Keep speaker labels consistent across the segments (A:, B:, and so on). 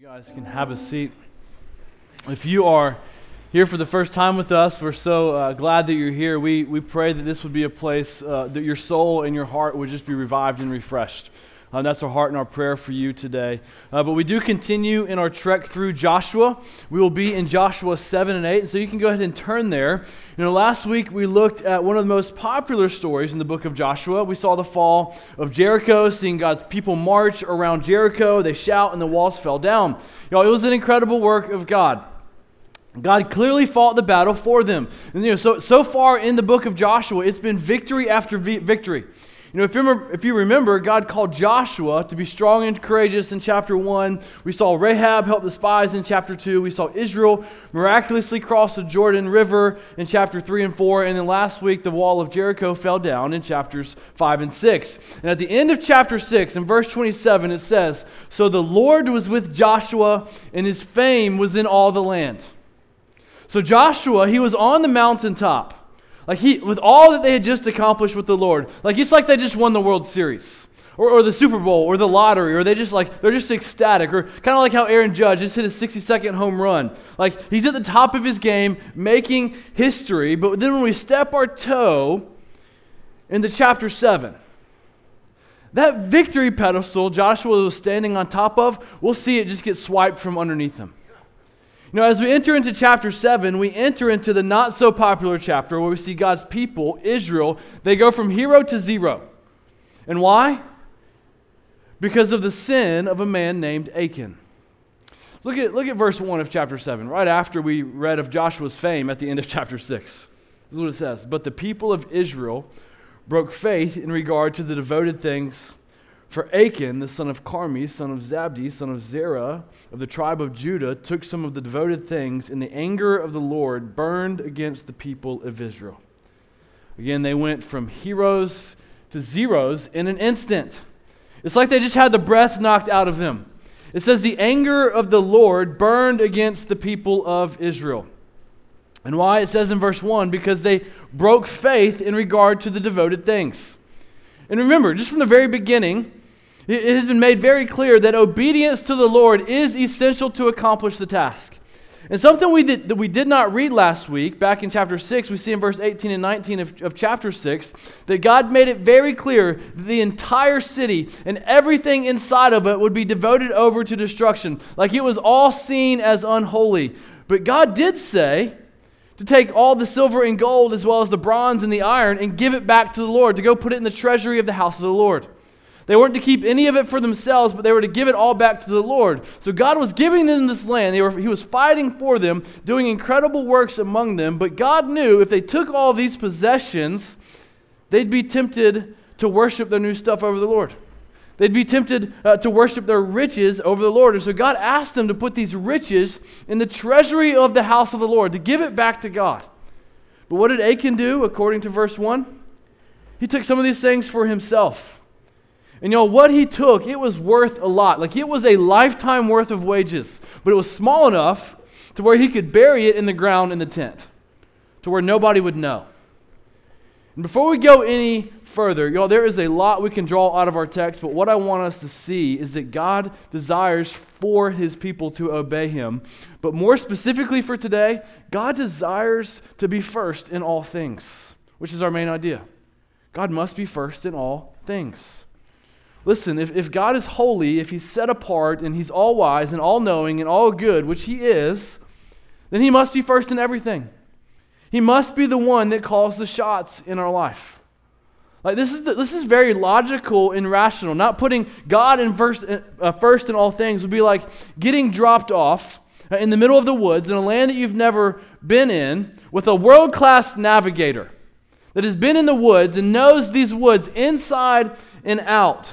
A: You guys can have a seat. If you are here for the first time with us, we're so uh, glad that you're here. We, we pray that this would be a place uh, that your soul and your heart would just be revived and refreshed. Um, that's our heart and our prayer for you today. Uh, but we do continue in our trek through Joshua. We will be in Joshua 7 and 8. And so you can go ahead and turn there. You know, last week we looked at one of the most popular stories in the book of Joshua. We saw the fall of Jericho, seeing God's people march around Jericho. They shout, and the walls fell down. Y'all, it was an incredible work of God. God clearly fought the battle for them. And, you know, so, so far in the book of Joshua, it's been victory after vi- victory. You know, if you, remember, if you remember, God called Joshua to be strong and courageous in chapter 1. We saw Rahab help the spies in chapter 2. We saw Israel miraculously cross the Jordan River in chapter 3 and 4. And then last week, the wall of Jericho fell down in chapters 5 and 6. And at the end of chapter 6, in verse 27, it says, So the Lord was with Joshua, and his fame was in all the land. So Joshua, he was on the mountaintop. Like he, with all that they had just accomplished with the Lord, like it's like they just won the World Series. Or, or the Super Bowl or the lottery, or they just like they're just ecstatic, or kind of like how Aaron Judge just hit a 60 second home run. Like he's at the top of his game, making history. But then when we step our toe into chapter 7, that victory pedestal Joshua was standing on top of, we'll see it just get swiped from underneath him. You know, as we enter into chapter 7, we enter into the not so popular chapter where we see God's people, Israel, they go from hero to zero. And why? Because of the sin of a man named Achan. Look at, look at verse 1 of chapter 7, right after we read of Joshua's fame at the end of chapter 6. This is what it says But the people of Israel broke faith in regard to the devoted things for Achan, the son of Carmi, son of Zabdi, son of Zerah, of the tribe of Judah, took some of the devoted things, and the anger of the Lord burned against the people of Israel. Again, they went from heroes to zeros in an instant. It's like they just had the breath knocked out of them. It says, The anger of the Lord burned against the people of Israel. And why? It says in verse 1 because they broke faith in regard to the devoted things. And remember, just from the very beginning, it has been made very clear that obedience to the Lord is essential to accomplish the task. And something we did, that we did not read last week, back in chapter 6, we see in verse 18 and 19 of, of chapter 6, that God made it very clear that the entire city and everything inside of it would be devoted over to destruction. Like it was all seen as unholy. But God did say to take all the silver and gold, as well as the bronze and the iron, and give it back to the Lord, to go put it in the treasury of the house of the Lord. They weren't to keep any of it for themselves, but they were to give it all back to the Lord. So God was giving them this land. Were, he was fighting for them, doing incredible works among them. But God knew if they took all these possessions, they'd be tempted to worship their new stuff over the Lord. They'd be tempted uh, to worship their riches over the Lord. And so God asked them to put these riches in the treasury of the house of the Lord, to give it back to God. But what did Achan do, according to verse 1? He took some of these things for himself. And you know, what he took, it was worth a lot. Like it was a lifetime worth of wages, but it was small enough to where he could bury it in the ground in the tent, to where nobody would know. And before we go any further, y'all, there is a lot we can draw out of our text, but what I want us to see is that God desires for his people to obey him. But more specifically for today, God desires to be first in all things, which is our main idea. God must be first in all things. Listen, if, if God is holy, if he's set apart, and he's all wise and all knowing and all good, which he is, then he must be first in everything. He must be the one that calls the shots in our life. Like this is, the, this is very logical and rational. Not putting God in first, uh, first in all things would be like getting dropped off in the middle of the woods in a land that you've never been in with a world class navigator that has been in the woods and knows these woods inside and out.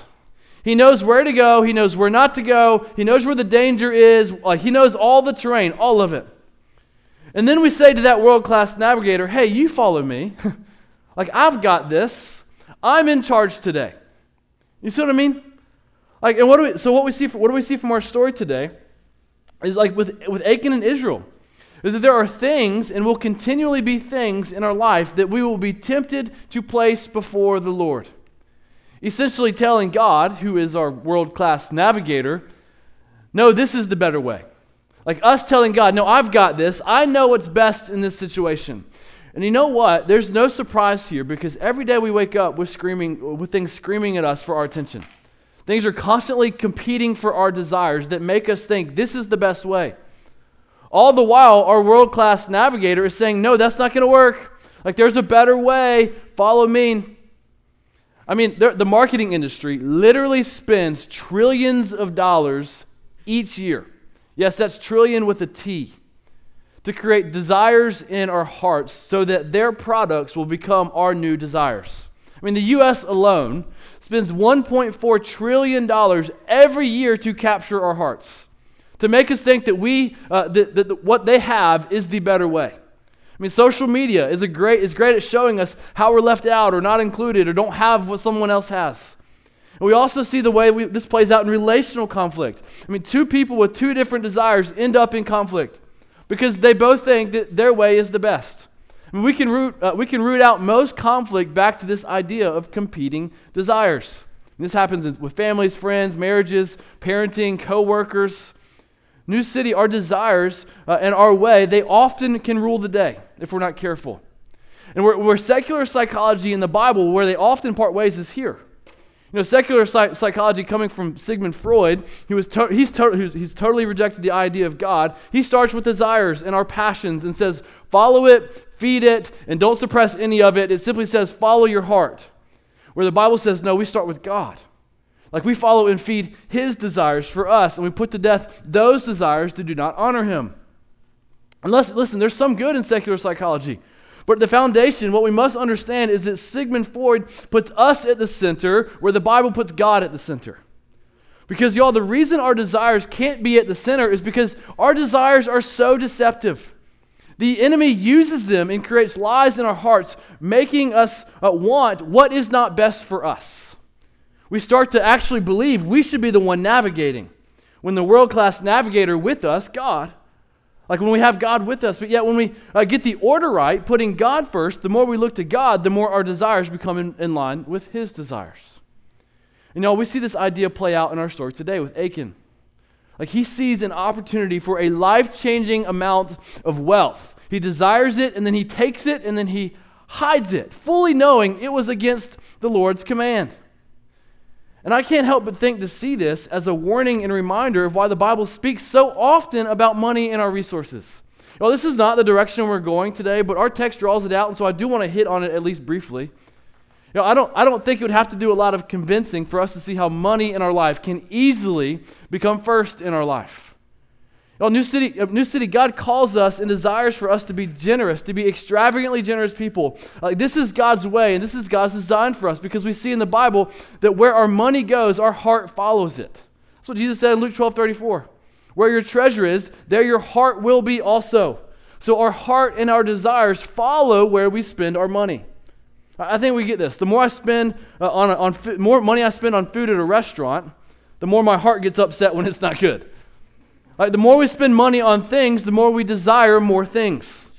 A: He knows where to go. He knows where not to go. He knows where the danger is. He knows all the terrain, all of it. And then we say to that world class navigator, hey, you follow me. like, I've got this. I'm in charge today. You see what I mean? Like, and what do we, so what we see, what do we see from our story today is like with, with Achan and Israel, is that there are things and will continually be things in our life that we will be tempted to place before the Lord essentially telling God, who is our world class navigator, no, this is the better way. Like us telling God, no, I've got this. I know what's best in this situation. And you know what? There's no surprise here because every day we wake up with screaming with things screaming at us for our attention. Things are constantly competing for our desires that make us think this is the best way. All the while, our world class navigator is saying, no, that's not going to work. Like, there's a better way. Follow me. I mean, the marketing industry literally spends trillions of dollars each year. Yes, that's trillion with a T to create desires in our hearts so that their products will become our new desires. I mean, the U.S. alone spends $1.4 trillion every year to capture our hearts, to make us think that, we, uh, that, that, that what they have is the better way. I mean, social media is, a great, is great at showing us how we're left out or not included or don't have what someone else has. And we also see the way we, this plays out in relational conflict. I mean, two people with two different desires end up in conflict because they both think that their way is the best. I mean, we, can root, uh, we can root out most conflict back to this idea of competing desires. And this happens with families, friends, marriages, parenting, coworkers. New City, our desires uh, and our way, they often can rule the day if we're not careful. And where, where secular psychology in the Bible, where they often part ways, is here. You know, secular psych- psychology coming from Sigmund Freud, he was to- he's, to- he's totally rejected the idea of God. He starts with desires and our passions and says, follow it, feed it, and don't suppress any of it. It simply says, follow your heart. Where the Bible says, no, we start with God. Like we follow and feed his desires for us, and we put to death those desires that do not honor him. Unless, listen, there's some good in secular psychology. But the foundation, what we must understand is that Sigmund Freud puts us at the center where the Bible puts God at the center. Because, y'all, the reason our desires can't be at the center is because our desires are so deceptive. The enemy uses them and creates lies in our hearts, making us uh, want what is not best for us. We start to actually believe we should be the one navigating, when the world class navigator with us, God, like when we have God with us. But yet, when we uh, get the order right, putting God first, the more we look to God, the more our desires become in, in line with His desires. You know, we see this idea play out in our story today with Achan. Like he sees an opportunity for a life changing amount of wealth. He desires it, and then he takes it, and then he hides it, fully knowing it was against the Lord's command. And I can't help but think to see this as a warning and reminder of why the Bible speaks so often about money and our resources. Well, this is not the direction we're going today, but our text draws it out, and so I do want to hit on it at least briefly. You know, I don't, I don't think it would have to do a lot of convincing for us to see how money in our life can easily become first in our life. Oh, New City, uh, New City, God calls us and desires for us to be generous, to be extravagantly generous people. Like this is God's way, and this is God's design for us because we see in the Bible that where our money goes, our heart follows it. That's what Jesus said in Luke 12 34. Where your treasure is, there your heart will be also. So our heart and our desires follow where we spend our money. I think we get this. The more I spend uh, on, on more money I spend on food at a restaurant, the more my heart gets upset when it's not good. Like the more we spend money on things, the more we desire more things.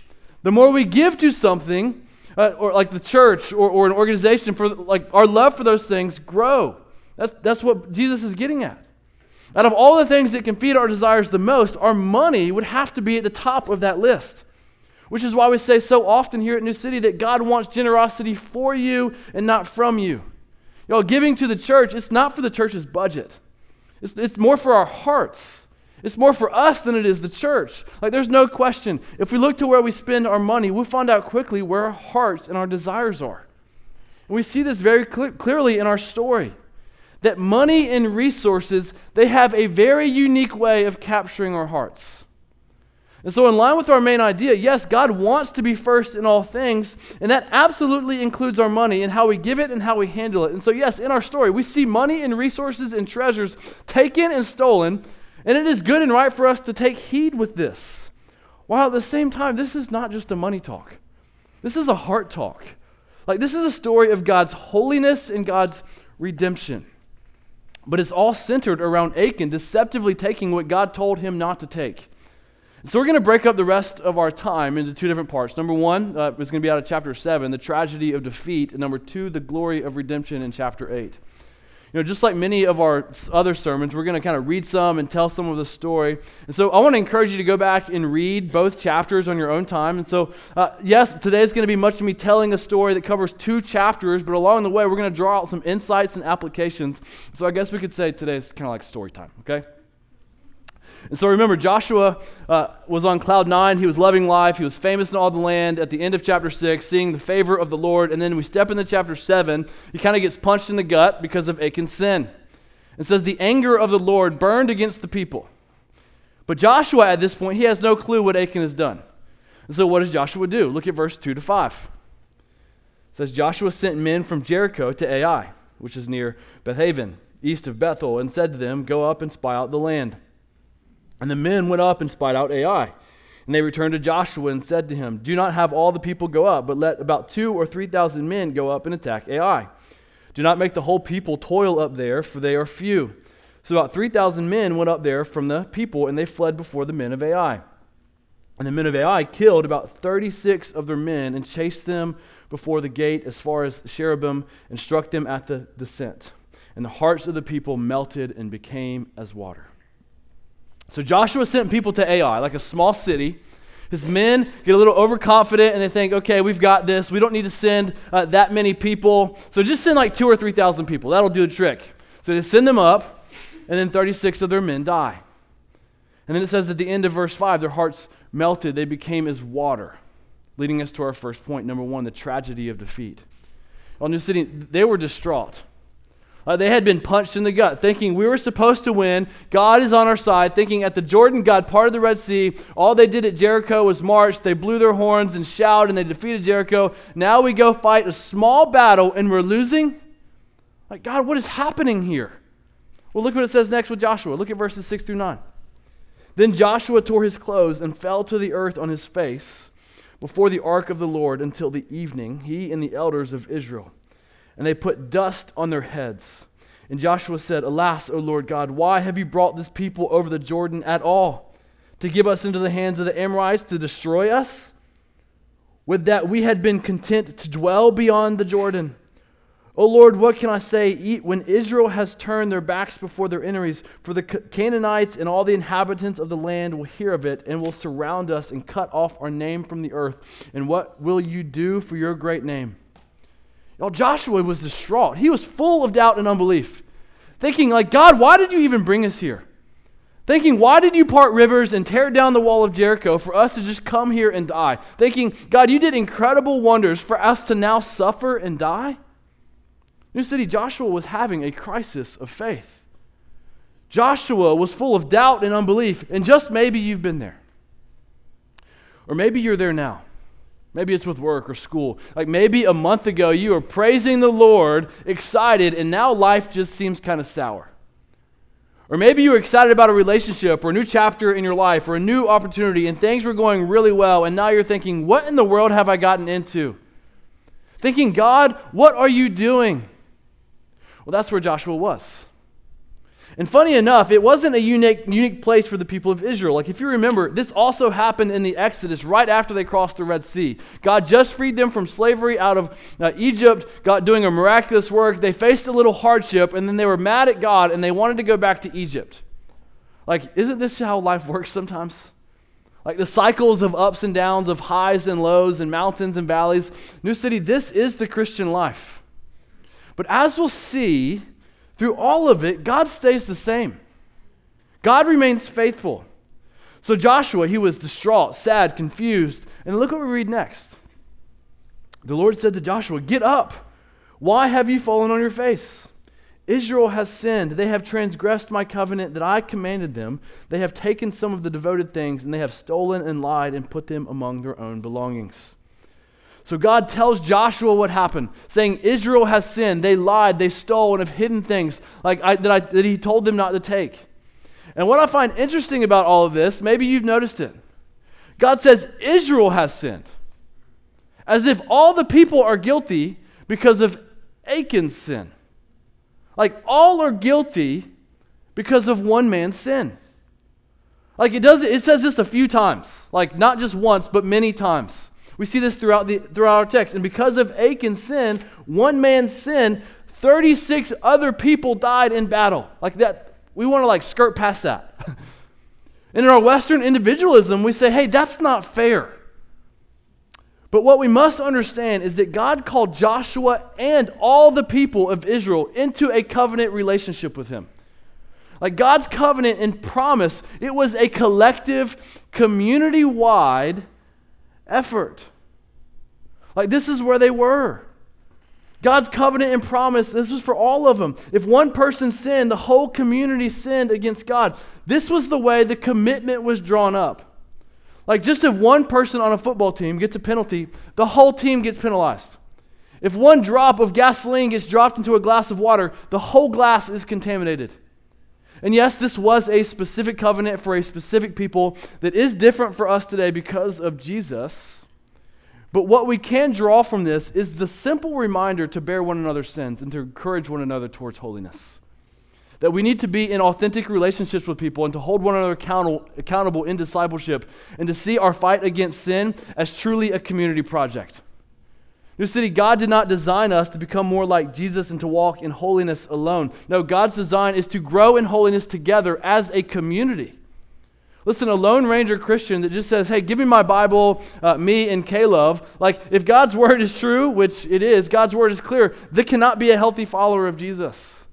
A: The more we give to something, uh, or like the church or, or an organization, for like our love for those things grow. That's, that's what Jesus is getting at. Out of all the things that can feed our desires the most, our money would have to be at the top of that list. Which is why we say so often here at New City that God wants generosity for you and not from you. You know, giving to the church, it's not for the church's budget. It's, it's more for our hearts. It's more for us than it is the church. Like, there's no question. If we look to where we spend our money, we'll find out quickly where our hearts and our desires are. And we see this very cl- clearly in our story that money and resources, they have a very unique way of capturing our hearts. And so, in line with our main idea, yes, God wants to be first in all things, and that absolutely includes our money and how we give it and how we handle it. And so, yes, in our story, we see money and resources and treasures taken and stolen and it is good and right for us to take heed with this. While at the same time, this is not just a money talk, this is a heart talk. Like, this is a story of God's holiness and God's redemption. But it's all centered around Achan deceptively taking what God told him not to take. So, we're going to break up the rest of our time into two different parts. Number one uh, is going to be out of chapter 7, the tragedy of defeat. And number two, the glory of redemption in chapter 8. You know, just like many of our other sermons, we're going to kind of read some and tell some of the story. And so I want to encourage you to go back and read both chapters on your own time. And so, uh, yes, today is going to be much of me telling a story that covers two chapters, but along the way, we're going to draw out some insights and applications. So I guess we could say today is kind of like story time, okay? And so remember, Joshua uh, was on cloud nine. He was loving life. He was famous in all the land at the end of chapter six, seeing the favor of the Lord. And then we step into chapter seven. He kind of gets punched in the gut because of Achan's sin. It says, The anger of the Lord burned against the people. But Joshua, at this point, he has no clue what Achan has done. And so what does Joshua do? Look at verse 2 to 5. It says, Joshua sent men from Jericho to Ai, which is near Bethaven, east of Bethel, and said to them, Go up and spy out the land. And the men went up and spied out Ai. And they returned to Joshua and said to him, Do not have all the people go up, but let about two or three thousand men go up and attack Ai. Do not make the whole people toil up there, for they are few. So about 3,000 men went up there from the people, and they fled before the men of Ai. And the men of Ai killed about 36 of their men and chased them before the gate as far as Shebarim and struck them at the descent. And the hearts of the people melted and became as water. So Joshua sent people to Ai, like a small city. His men get a little overconfident and they think, okay, we've got this. We don't need to send uh, that many people. So just send like two or 3,000 people. That'll do the trick. So they send them up, and then 36 of their men die. And then it says at the end of verse 5, their hearts melted. They became as water, leading us to our first point. Number one, the tragedy of defeat. On New City, they were distraught. Uh, they had been punched in the gut, thinking we were supposed to win. God is on our side, thinking at the Jordan, God parted the Red Sea. All they did at Jericho was march. They blew their horns and shouted, and they defeated Jericho. Now we go fight a small battle, and we're losing? Like, God, what is happening here? Well, look what it says next with Joshua. Look at verses 6 through 9. Then Joshua tore his clothes and fell to the earth on his face before the ark of the Lord until the evening, he and the elders of Israel and they put dust on their heads. And Joshua said, Alas, O Lord God, why have you brought this people over the Jordan at all? To give us into the hands of the Amorites to destroy us? Would that we had been content to dwell beyond the Jordan. O Lord, what can I say? Eat when Israel has turned their backs before their enemies, for the Canaanites and all the inhabitants of the land will hear of it and will surround us and cut off our name from the earth. And what will you do for your great name? Y'all, Joshua was distraught. He was full of doubt and unbelief, thinking, like, God, why did you even bring us here? Thinking, why did you part rivers and tear down the wall of Jericho for us to just come here and die? Thinking, God, you did incredible wonders for us to now suffer and die? New City, Joshua was having a crisis of faith. Joshua was full of doubt and unbelief, and just maybe you've been there. Or maybe you're there now. Maybe it's with work or school. Like maybe a month ago you were praising the Lord, excited, and now life just seems kind of sour. Or maybe you were excited about a relationship or a new chapter in your life or a new opportunity and things were going really well, and now you're thinking, what in the world have I gotten into? Thinking, God, what are you doing? Well, that's where Joshua was. And funny enough, it wasn't a unique, unique place for the people of Israel. Like, if you remember, this also happened in the Exodus right after they crossed the Red Sea. God just freed them from slavery out of uh, Egypt, God doing a miraculous work. They faced a little hardship, and then they were mad at God and they wanted to go back to Egypt. Like, isn't this how life works sometimes? Like the cycles of ups and downs, of highs and lows, and mountains and valleys. New City, this is the Christian life. But as we'll see, through all of it, God stays the same. God remains faithful. So Joshua, he was distraught, sad, confused. And look what we read next. The Lord said to Joshua, Get up. Why have you fallen on your face? Israel has sinned. They have transgressed my covenant that I commanded them. They have taken some of the devoted things, and they have stolen and lied and put them among their own belongings. So God tells Joshua what happened, saying, Israel has sinned. They lied, they stole, and have hidden things like I, that, I, that he told them not to take. And what I find interesting about all of this, maybe you've noticed it. God says, Israel has sinned. As if all the people are guilty because of Achan's sin. Like all are guilty because of one man's sin. Like it does it says this a few times. Like not just once, but many times. We see this throughout, the, throughout our text. And because of Achan's sin, one man's sin, 36 other people died in battle. Like that, we want to like skirt past that. and in our Western individualism, we say, hey, that's not fair. But what we must understand is that God called Joshua and all the people of Israel into a covenant relationship with him. Like God's covenant and promise, it was a collective, community wide effort. Like this is where they were. God's covenant and promise, this was for all of them. If one person sinned, the whole community sinned against God. This was the way the commitment was drawn up. Like, just if one person on a football team gets a penalty, the whole team gets penalized. If one drop of gasoline gets dropped into a glass of water, the whole glass is contaminated. And yes, this was a specific covenant for a specific people that is different for us today because of Jesus. But what we can draw from this is the simple reminder to bear one another's sins and to encourage one another towards holiness. That we need to be in authentic relationships with people and to hold one another accountable, in discipleship and to see our fight against sin as truly a community project. New City, God did not design us to become more like Jesus and to walk in holiness alone. No, God's design is to grow in holiness together as a community. Listen, a Lone Ranger Christian that just says, hey, give me my Bible, uh, me and Caleb, like if God's word is true, which it is, God's word is clear, that cannot be a healthy follower of Jesus.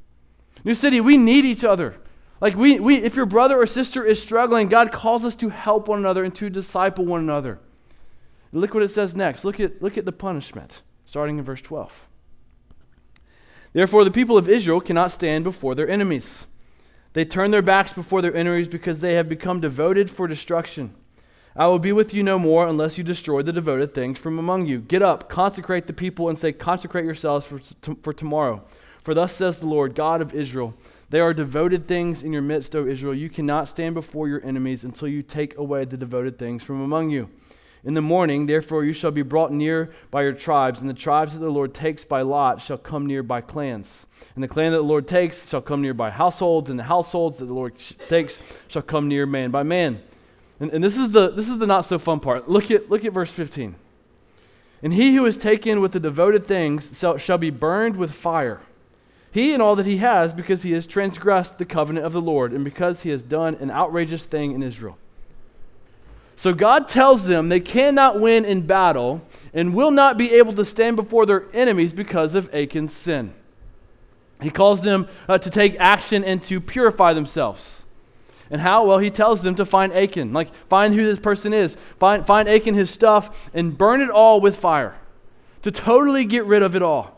A: New City, we need each other. Like we, we if your brother or sister is struggling, God calls us to help one another and to disciple one another. Look what it says next. Look at, look at the punishment, starting in verse 12. Therefore, the people of Israel cannot stand before their enemies. They turn their backs before their enemies because they have become devoted for destruction. I will be with you no more unless you destroy the devoted things from among you. Get up, consecrate the people, and say, Consecrate yourselves for, t- for tomorrow. For thus says the Lord, God of Israel They are devoted things in your midst, O Israel. You cannot stand before your enemies until you take away the devoted things from among you. In the morning, therefore, you shall be brought near by your tribes, and the tribes that the Lord takes by lot shall come near by clans. And the clan that the Lord takes shall come near by households, and the households that the Lord takes shall come near man by man. And, and this, is the, this is the not so fun part. Look at, look at verse 15. And he who is taken with the devoted things shall, shall be burned with fire he and all that he has, because he has transgressed the covenant of the Lord, and because he has done an outrageous thing in Israel. So God tells them they cannot win in battle and will not be able to stand before their enemies because of Achan's sin. He calls them uh, to take action and to purify themselves. And how? Well, he tells them to find Achan. Like, find who this person is. Find, find Achan, his stuff, and burn it all with fire. To totally get rid of it all.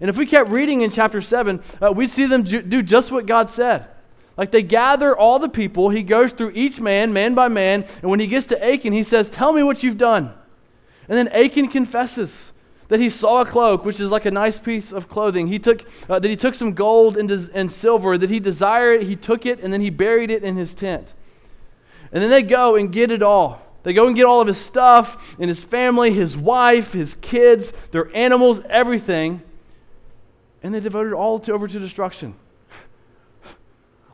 A: And if we kept reading in chapter 7, uh, we'd see them ju- do just what God said. Like they gather all the people, he goes through each man, man by man, and when he gets to Achan, he says, Tell me what you've done. And then Achan confesses that he saw a cloak, which is like a nice piece of clothing. He took, uh, that he took some gold and, des- and silver, that he desired, he took it, and then he buried it in his tent. And then they go and get it all. They go and get all of his stuff and his family, his wife, his kids, their animals, everything and they devoted all to, over to destruction.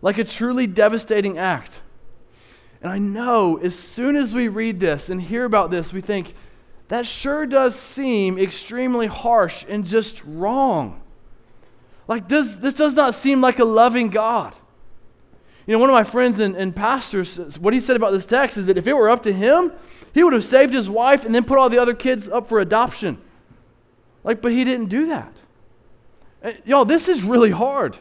A: Like a truly devastating act. And I know as soon as we read this and hear about this, we think, that sure does seem extremely harsh and just wrong. Like, this, this does not seem like a loving God. You know, one of my friends and, and pastors, what he said about this text is that if it were up to him, he would have saved his wife and then put all the other kids up for adoption. Like, but he didn't do that. Uh, y'all, this is really hard.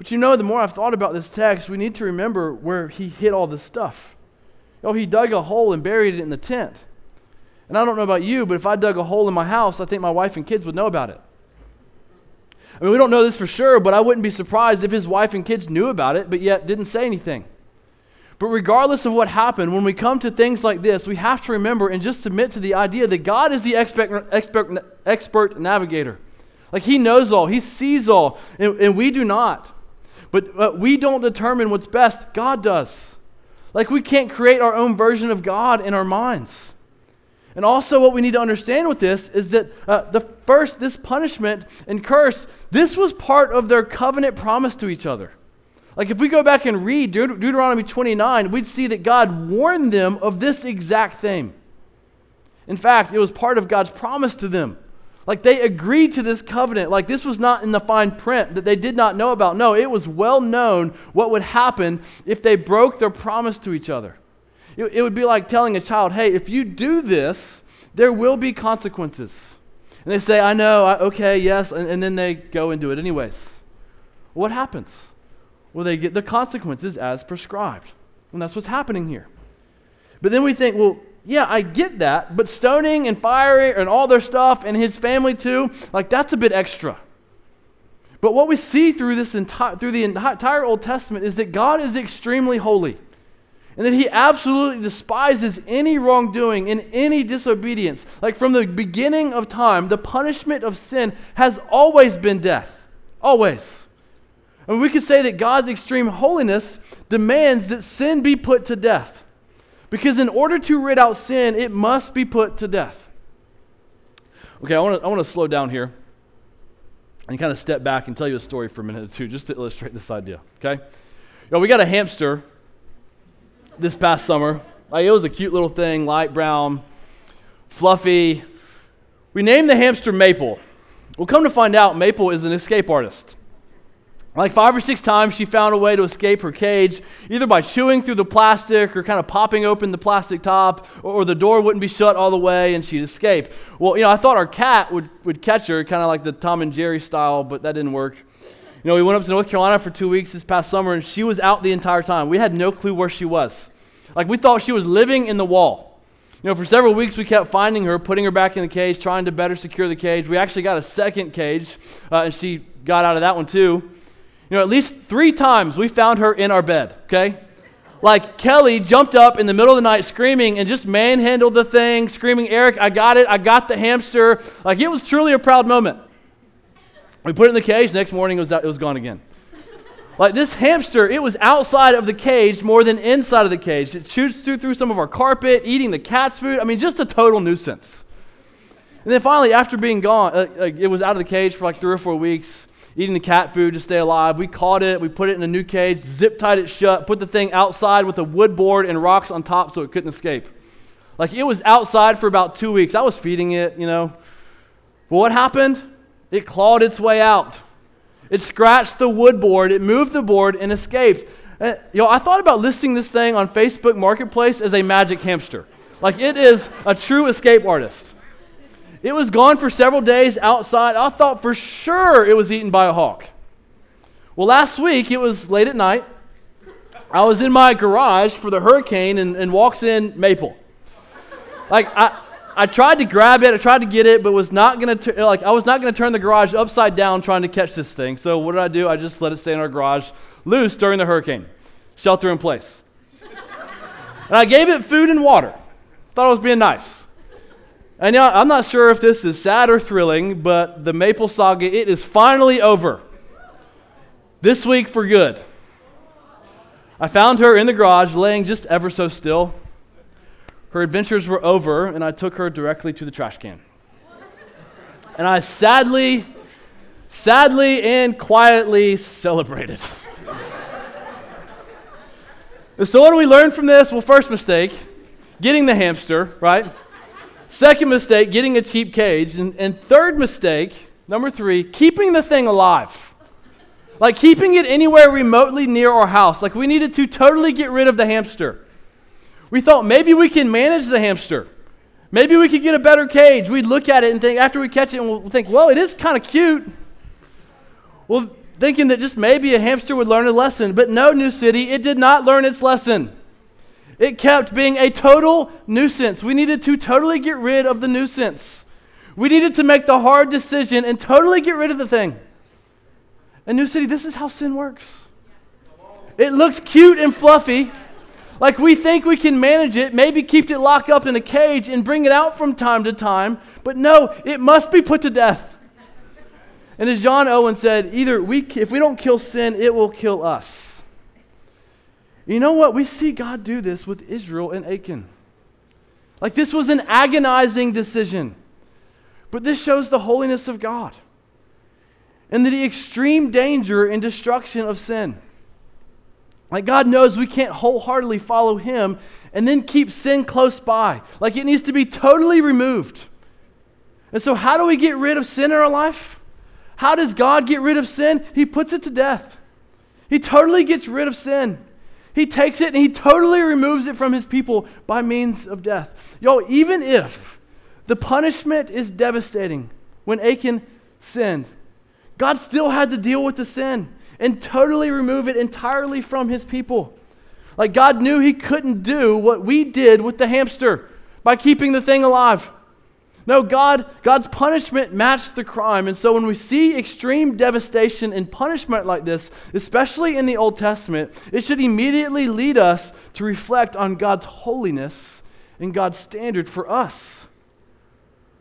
A: But you know, the more I've thought about this text, we need to remember where he hid all this stuff. Y'all, he dug a hole and buried it in the tent. And I don't know about you, but if I dug a hole in my house, I think my wife and kids would know about it. I mean, we don't know this for sure, but I wouldn't be surprised if his wife and kids knew about it, but yet didn't say anything. But regardless of what happened, when we come to things like this, we have to remember and just submit to the idea that God is the expert, expert, expert navigator. Like he knows all, he sees all, and, and we do not. But, but we don't determine what's best, God does. Like we can't create our own version of God in our minds. And also, what we need to understand with this is that uh, the first, this punishment and curse, this was part of their covenant promise to each other. Like, if we go back and read Deut- Deuteronomy 29, we'd see that God warned them of this exact thing. In fact, it was part of God's promise to them Like they agreed to this covenant. Like this was not in the fine print that they did not know about. No, it was well known what would happen if they broke their promise to each other. It, it would be like telling a child, hey, if you do this, there will be consequences. And they say, I know, I, okay, yes, and, and then they go and do it anyways. What happens? Well, they get the consequences as prescribed. And that's what's happening here. But then we think, well, yeah, I get that, but stoning and firing and all their stuff and his family too, like that's a bit extra. But what we see through this entire through the entire Old Testament is that God is extremely holy. And that he absolutely despises any wrongdoing and any disobedience. Like from the beginning of time, the punishment of sin has always been death. Always. And we could say that God's extreme holiness demands that sin be put to death. Because in order to rid out sin, it must be put to death. Okay, I want to I wanna slow down here and kind of step back and tell you a story for a minute or two just to illustrate this idea. Okay? You know, we got a hamster this past summer. Like, it was a cute little thing, light brown, fluffy. We named the hamster Maple. Well, come to find out, Maple is an escape artist. Like five or six times, she found a way to escape her cage, either by chewing through the plastic or kind of popping open the plastic top, or, the door wouldn't be shut all the way and she'd escape. Well, you know, I thought our cat would, would catch her, kind of like the Tom and Jerry style, but that didn't work. You know, we went up to North Carolina for two weeks this past summer, and she was out the entire time. We had no clue where she was. Like, we thought she was living in the wall. You know, for several weeks we kept finding her, putting her back in the cage, trying to better secure the cage. We actually got a second cage, uh, and she got out of that one too. You know, at least three times we found her in our bed, okay? Like Kelly jumped up in the middle of the night screaming and just manhandled the thing, screaming, Eric, I got it, I got the hamster. Like it was truly a proud moment. We put it in the cage, next morning it was, it was gone again. Like this hamster, it was outside of the cage more than inside of the cage. It shoots through, through some of our carpet, eating the cat's food. I mean, just a total nuisance. And then finally, after being gone, uh, like it was out of the cage for like three or four weeks eating the cat food to stay alive. We caught it, we put it in a new cage, zip tied it shut, put the thing outside with a wood board and rocks on top so it couldn't escape. Like it was outside for about two weeks. I was feeding it, you know. But what happened? It clawed its way out. It scratched the wood board, it moved the board, and escaped. And, you know, I thought about listing this thing on Facebook Marketplace as a magic hamster. Like it is a true escape artist. It was gone for several days outside. I thought for sure it was eaten by a hawk. Well, last week, it was late at night. I was in my garage for the hurricane and, and walks in Maple. Like, I, I tried to grab it, I tried to get it, but was not gonna t- like I was not gonna turn the garage upside down trying to catch this thing. So what did I do? I just let it stay in our garage loose during the hurricane, shelter in place. and I gave it food and water. Thought I was being nice. And you I'm not sure if this is sad or thrilling, but the Maple Saga, it is finally over. This week for good. I found her in the garage, laying just ever so still. Her adventures were over, and I took her directly to the trash can. And I sadly, sadly, and quietly celebrated. so, what do we learn from this? Well, first mistake getting the hamster, right? Second mistake, getting a cheap cage. And, and third mistake, number three, keeping the thing alive. Like keeping it anywhere remotely near our house. Like we needed to totally get rid of the hamster. We thought maybe we can manage the hamster. Maybe we could get a better cage. We'd look at it and think, after we catch it, and we'll think, well, it is kind of cute. Well, thinking that just maybe a hamster would learn a lesson. But no, New City, it did not learn its lesson. It kept being a total nuisance. We needed to totally get rid of the nuisance. We needed to make the hard decision and totally get rid of the thing. And New City, this is how sin works. It looks cute and fluffy, like we think we can manage it, maybe keep it locked up in a cage and bring it out from time to time, but no, it must be put to death. And as John Owen said, either we, if we don't kill sin, it will kill us. You know what? We see God do this with Israel and Achan. Like this was an agonizing decision. But this shows the holiness of God and the extreme danger and destruction of sin. Like God knows we can't wholeheartedly follow Him and then keep sin close by. Like it needs to be totally removed. And so, how do we get rid of sin in our life? How does God get rid of sin? He puts it to death. He totally gets rid of sin. He takes it and he totally removes it from his people by means of death. Y'all, even if the punishment is devastating when Achan sinned, God still had to deal with the sin and totally remove it entirely from his people. Like God knew he couldn't do what we did with the hamster by keeping the thing alive. No, God, God's punishment matched the crime. And so when we see extreme devastation and punishment like this, especially in the Old Testament, it should immediately lead us to reflect on God's holiness and God's standard for us.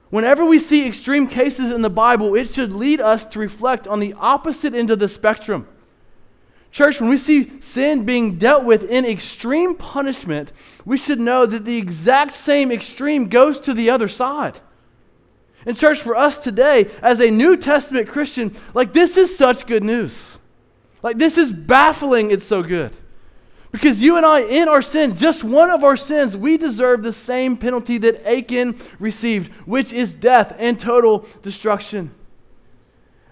A: Whenever we see extreme cases in the Bible, it should lead us to reflect on the opposite end of the spectrum. Church, when we see sin being dealt with in extreme punishment, we should know that the exact same extreme goes to the other side. And, church, for us today, as a New Testament Christian, like this is such good news. Like this is baffling, it's so good. Because you and I, in our sin, just one of our sins, we deserve the same penalty that Achan received, which is death and total destruction.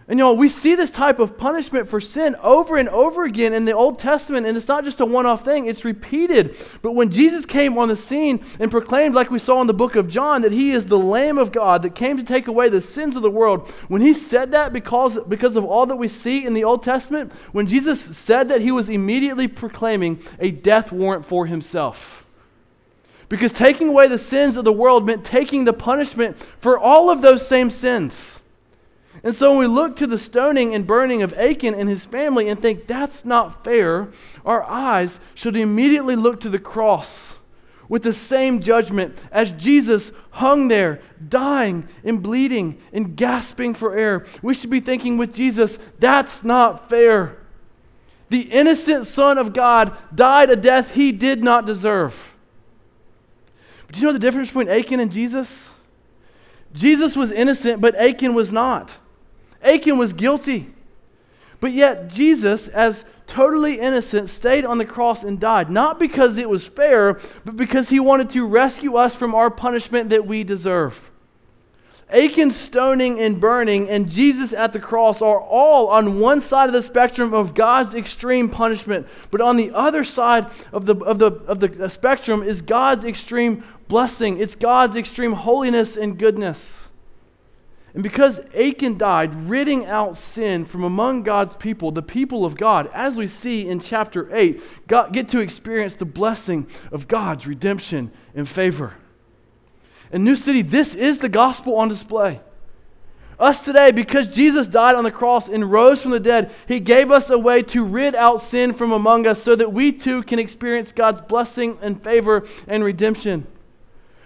A: And you know, we see this type of punishment for sin over and over again in the Old Testament, and it's not just a one off thing, it's repeated. But when Jesus came on the scene and proclaimed, like we saw in the book of John, that he is the Lamb of God that came to take away the sins of the world, when he said that because, because of all that we see in the Old Testament, when Jesus said that, he was immediately proclaiming a death warrant for himself. Because taking away the sins of the world meant taking the punishment for all of those same sins. And so when we look to the stoning and burning of Achan and his family and think that's not fair, our eyes should immediately look to the cross with the same judgment as Jesus hung there, dying and bleeding and gasping for air. We should be thinking with Jesus, that's not fair. The innocent Son of God died a death he did not deserve. But do you know the difference between Achan and Jesus? Jesus was innocent, but Achan was not. Achan was guilty. But yet, Jesus, as totally innocent, stayed on the cross and died, not because it was fair, but because he wanted to rescue us from our punishment that we deserve. Achan's stoning and burning and Jesus at the cross are all on one side of the spectrum of God's extreme punishment. But on the other side of the, of the, of the spectrum is God's extreme blessing. It's God's extreme holiness and goodness. And because Achan died, ridding out sin from among God's people, the people of God, as we see in chapter 8, got, get to experience the blessing of God's redemption and favor. In New City, this is the gospel on display. Us today, because Jesus died on the cross and rose from the dead, he gave us a way to rid out sin from among us so that we too can experience God's blessing and favor and redemption.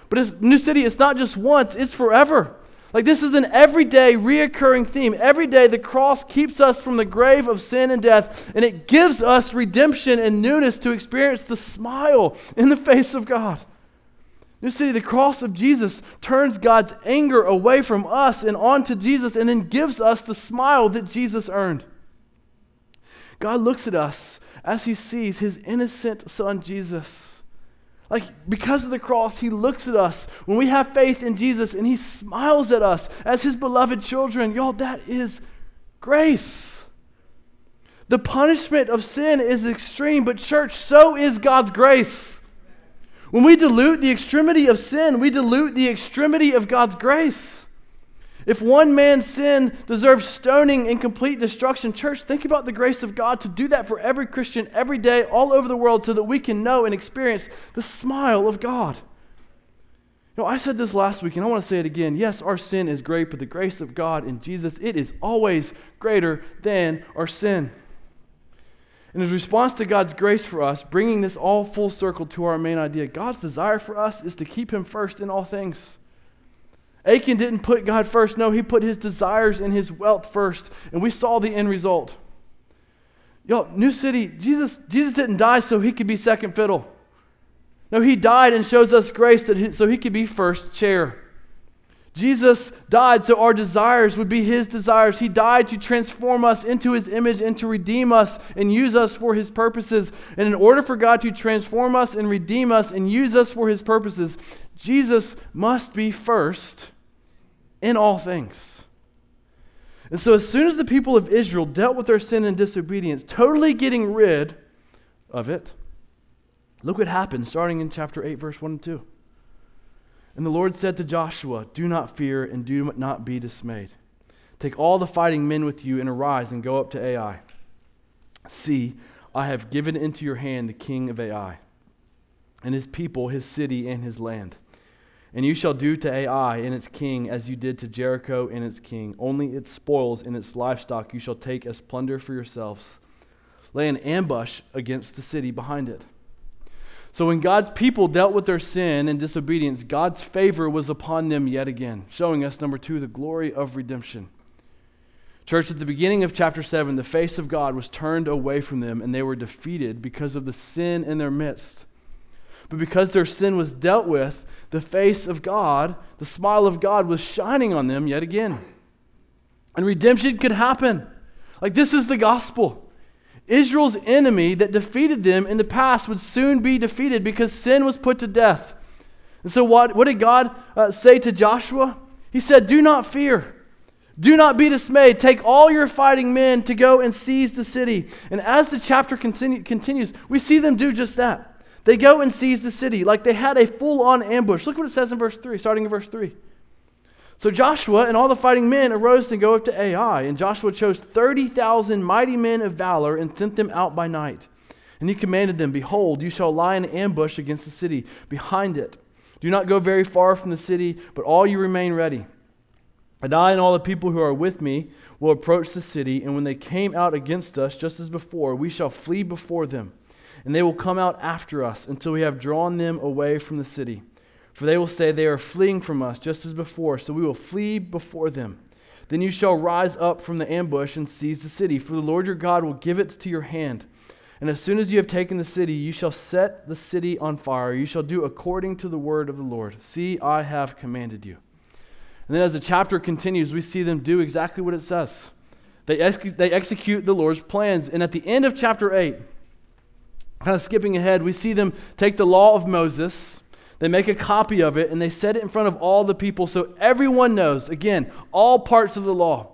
A: But New City, it's not just once, it's forever. Like, this is an everyday, reoccurring theme. Every day, the cross keeps us from the grave of sin and death, and it gives us redemption and newness to experience the smile in the face of God. New City, the cross of Jesus turns God's anger away from us and onto Jesus, and then gives us the smile that Jesus earned. God looks at us as he sees his innocent son, Jesus like, because of the cross, he looks at us when we have faith in Jesus and he smiles at us as his beloved children. Y'all, that is grace. The punishment of sin is extreme, but, church, so is God's grace. When we dilute the extremity of sin, we dilute the extremity of God's grace. If one man's sin deserves stoning and complete destruction, church, think about the grace of God to do that for every Christian every day, all over the world, so that we can know and experience the smile of God. You know, I said this last week, and I want to say it again. Yes, our sin is great, but the grace of God in Jesus, it is always greater than our sin. And in response to God's grace for us, bringing this all full circle to our main idea, God's desire for us is to keep Him first in all things. Achan didn't put God first. No, he put his desires and his wealth first. And we saw the end result. Y'all, New City, Jesus, Jesus didn't die so he could be second fiddle. No, he died and shows us grace that he, so he could be first chair. Jesus died so our desires would be his desires. He died to transform us into his image and to redeem us and use us for his purposes. And in order for God to transform us and redeem us and use us for his purposes, Jesus must be first in all things. And so, as soon as the people of Israel dealt with their sin and disobedience, totally getting rid of it, look what happened starting in chapter 8, verse 1 and 2. And the Lord said to Joshua, Do not fear and do not be dismayed. Take all the fighting men with you and arise and go up to Ai. See, I have given into your hand the king of Ai, and his people, his city, and his land. And you shall do to Ai and its king as you did to Jericho and its king. Only its spoils and its livestock you shall take as plunder for yourselves. Lay an ambush against the city behind it. So when God's people dealt with their sin and disobedience, God's favor was upon them yet again, showing us, number two, the glory of redemption. Church, at the beginning of chapter 7, the face of God was turned away from them and they were defeated because of the sin in their midst. But because their sin was dealt with, the face of God, the smile of God was shining on them yet again. And redemption could happen. Like, this is the gospel. Israel's enemy that defeated them in the past would soon be defeated because sin was put to death. And so, what, what did God uh, say to Joshua? He said, Do not fear. Do not be dismayed. Take all your fighting men to go and seize the city. And as the chapter continue, continues, we see them do just that. They go and seize the city like they had a full on ambush. Look what it says in verse 3, starting in verse 3. So Joshua and all the fighting men arose and go up to Ai, and Joshua chose 30,000 mighty men of valor and sent them out by night. And he commanded them, Behold, you shall lie in ambush against the city, behind it. Do not go very far from the city, but all you remain ready. And I and all the people who are with me will approach the city, and when they came out against us, just as before, we shall flee before them. And they will come out after us until we have drawn them away from the city. For they will say, They are fleeing from us, just as before, so we will flee before them. Then you shall rise up from the ambush and seize the city, for the Lord your God will give it to your hand. And as soon as you have taken the city, you shall set the city on fire. You shall do according to the word of the Lord. See, I have commanded you. And then as the chapter continues, we see them do exactly what it says. They, ex- they execute the Lord's plans. And at the end of chapter 8, kind of skipping ahead, we see them take the law of Moses they make a copy of it and they set it in front of all the people so everyone knows, again, all parts of the law.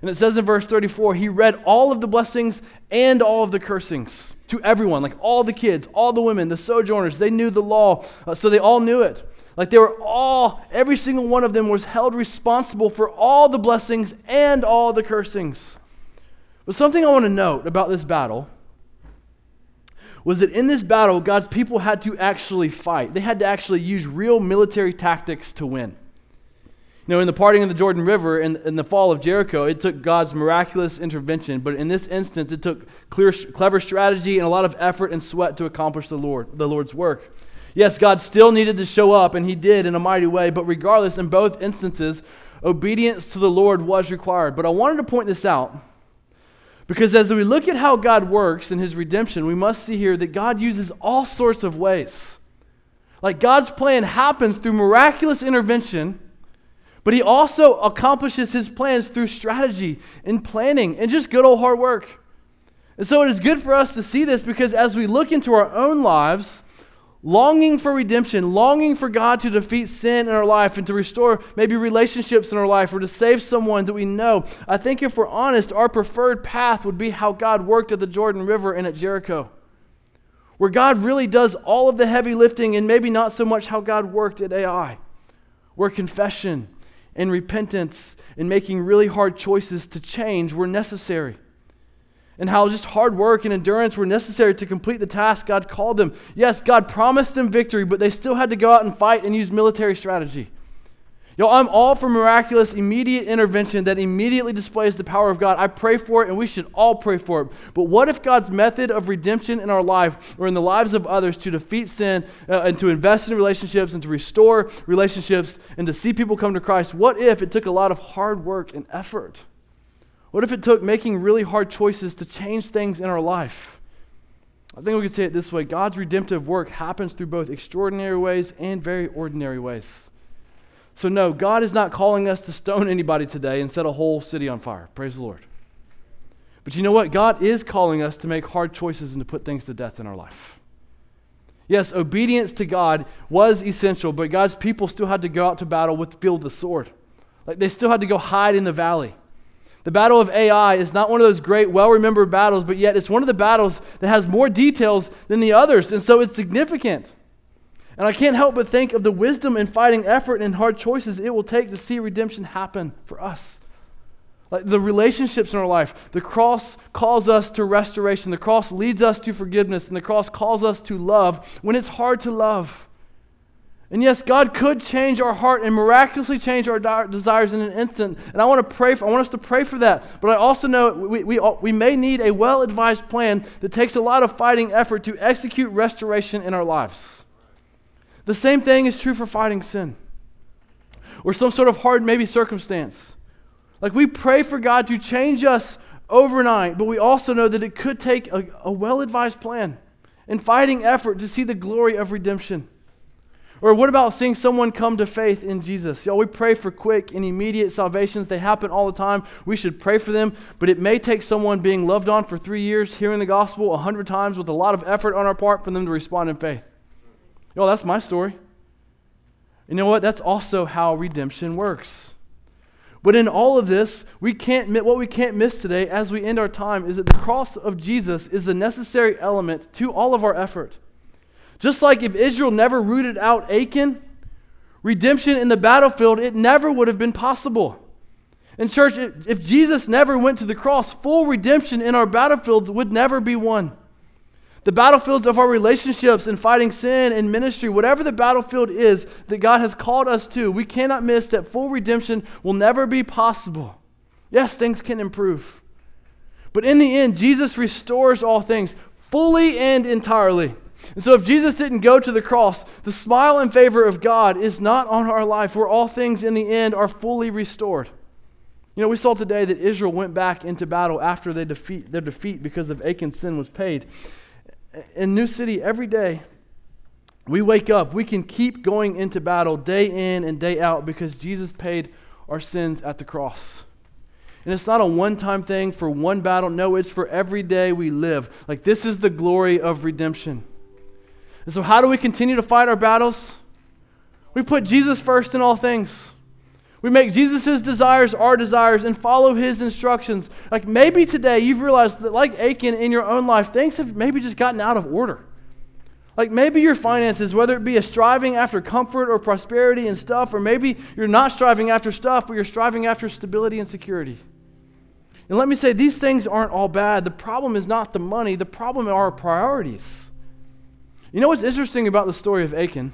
A: And it says in verse 34, he read all of the blessings and all of the cursings to everyone, like all the kids, all the women, the sojourners. They knew the law, uh, so they all knew it. Like they were all, every single one of them was held responsible for all the blessings and all the cursings. But something I want to note about this battle was that in this battle, God's people had to actually fight. They had to actually use real military tactics to win. You know, in the parting of the Jordan River in, in the fall of Jericho, it took God's miraculous intervention, but in this instance, it took clear, clever strategy and a lot of effort and sweat to accomplish the, Lord, the Lord's work. Yes, God still needed to show up, and He did in a mighty way, but regardless, in both instances, obedience to the Lord was required. But I wanted to point this out because as we look at how God works in his redemption, we must see here that God uses all sorts of ways. Like God's plan happens through miraculous intervention, but he also accomplishes his plans through strategy and planning and just good old hard work. And so it is good for us to see this because as we look into our own lives, longing for redemption, longing for God to defeat sin in our life and to restore maybe relationships in our life or to save someone that we know. I think if we're honest, our preferred path would be how God worked at the Jordan River and at Jericho, where God really does all of the heavy lifting and maybe not so much how God worked at Ai, where confession and repentance and making really hard choices to change were necessary and how just hard work and endurance were necessary to complete the task God called them. Yes, God promised them victory, but they still had to go out and fight and use military strategy. Yo, I'm all for miraculous, immediate intervention that immediately displays the power of God. I pray for it, and we should all pray for it. But what if God's method of redemption in our life or in the lives of others to defeat sin uh, and to invest in relationships and to restore relationships and to see people come to Christ, what if it took a lot of hard work and effort? What if it took making really hard choices to change things in our life? I think we could say it this way God's redemptive work happens through both extraordinary ways and very ordinary ways. So, no, God is not calling us to stone anybody today and set a whole city on fire. Praise the Lord. But you know what? God is calling us to make hard choices and to put things to death in our life. Yes, obedience to God was essential, but God's people still had to go out to battle with the field of the sword Like they still had to go hide in the valley. The battle of Ai is not one of those great, well remembered battles, but yet it's one of the battles that has more details than the others, and so it's significant. And I can't help but think of the wisdom and fighting effort and hard choices it will take to see redemption happen for us. Like the relationships in our life, the cross calls us to restoration, the cross leads us to forgiveness, and the cross calls us to love when it's hard to love. And yes, God could change our heart and miraculously change our desires in an instant. And I want to pray for, I want us to pray for that. But I also know we, we, we may need a well advised plan that takes a lot of fighting effort to execute restoration in our lives. The same thing is true for fighting sin or some sort of hard, maybe circumstance. Like we pray for God to change us overnight, but we also know that it could take a, a well advised plan and fighting effort to see the glory of redemption. Or what about seeing someone come to faith in Jesus? Y'all, we pray for quick and immediate salvations. They happen all the time. We should pray for them, but it may take someone being loved on for three years, hearing the gospel a hundred times with a lot of effort on our part for them to respond in faith. Y'all, that's my story. You know what? That's also how redemption works. But in all of this, we can't what we can't miss today as we end our time is that the cross of Jesus is the necessary element to all of our effort. Just like if Israel never rooted out Achan, redemption in the battlefield, it never would have been possible. In church, if Jesus never went to the cross, full redemption in our battlefields would never be won. The battlefields of our relationships and fighting sin and ministry, whatever the battlefield is that God has called us to, we cannot miss that full redemption will never be possible. Yes, things can improve. But in the end, Jesus restores all things fully and entirely. And so, if Jesus didn't go to the cross, the smile and favor of God is not on our life, where all things in the end are fully restored. You know, we saw today that Israel went back into battle after they defeat, their defeat because of Achan's sin was paid. In New City, every day, we wake up, we can keep going into battle day in and day out because Jesus paid our sins at the cross. And it's not a one time thing for one battle. No, it's for every day we live. Like, this is the glory of redemption. And so, how do we continue to fight our battles? We put Jesus first in all things. We make Jesus' desires our desires and follow his instructions. Like maybe today you've realized that, like Achan in your own life, things have maybe just gotten out of order. Like maybe your finances, whether it be a striving after comfort or prosperity and stuff, or maybe you're not striving after stuff, but you're striving after stability and security. And let me say, these things aren't all bad. The problem is not the money, the problem are our priorities. You know what's interesting about the story of Achan?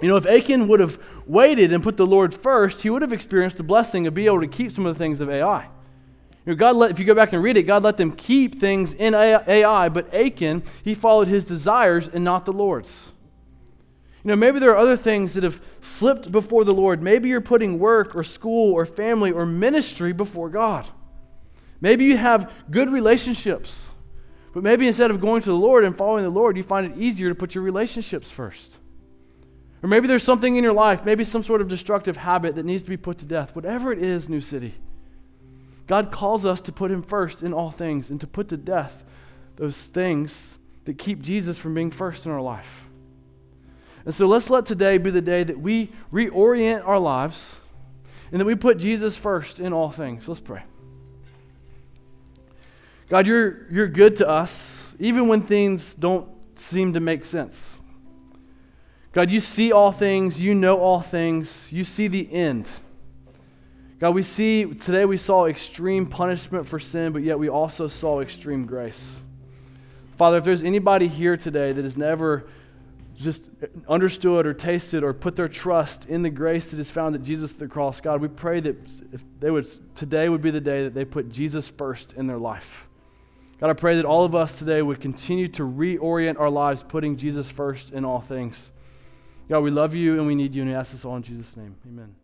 A: You know, if Achan would have waited and put the Lord first, he would have experienced the blessing of being able to keep some of the things of Ai. You know, God let, if you go back and read it, God let them keep things in Ai, but Achan, he followed his desires and not the Lord's. You know, maybe there are other things that have slipped before the Lord. Maybe you're putting work or school or family or ministry before God. Maybe you have good relationships. But maybe instead of going to the Lord and following the Lord, you find it easier to put your relationships first. Or maybe there's something in your life, maybe some sort of destructive habit that needs to be put to death. Whatever it is, New City, God calls us to put Him first in all things and to put to death those things that keep Jesus from being first in our life. And so let's let today be the day that we reorient our lives and that we put Jesus first in all things. Let's pray. God, you're, you're good to us, even when things don't seem to make sense. God, you see all things, you know all things, you see the end. God, we see, today we saw extreme punishment for sin, but yet we also saw extreme grace. Father, if there's anybody here today that has never just understood or tasted or put their trust in the grace that is found at Jesus the cross, God, we pray that if they would, today would be the day that they put Jesus first in their life. God, I pray that all of us today would continue to reorient our lives, putting Jesus first in all things. God, we love you and we need you, and we ask this all in Jesus' name. Amen.